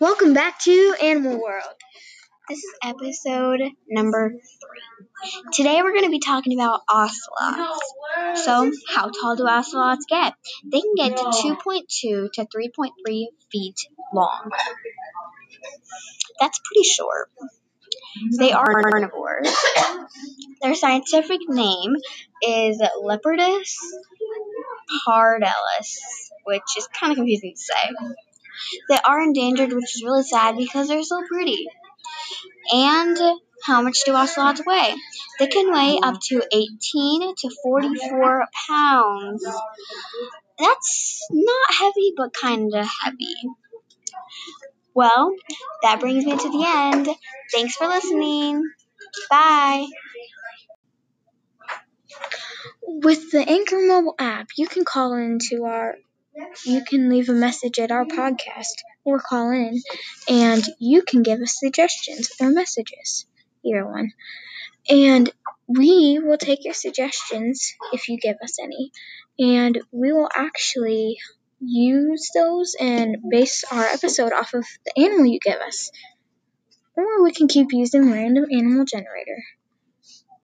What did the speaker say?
Welcome back to Animal World. This is episode number three. Today we're going to be talking about ocelots. So, how tall do ocelots get? They can get to 2.2 to 3.3 feet long. That's pretty short. They are carnivores. Their scientific name is Leopardus pardalis, which is kind of confusing to say. They are endangered, which is really sad because they're so pretty. And how much do ocelots weigh? They can weigh up to 18 to 44 pounds. That's not heavy, but kind of heavy. Well, that brings me to the end. Thanks for listening. Bye. With the Anchor mobile app, you can call into our you can leave a message at our podcast or call in and you can give us suggestions or messages, either one. And we will take your suggestions if you give us any, and we will actually use those and base our episode off of the animal you give us. Or we can keep using random animal generator.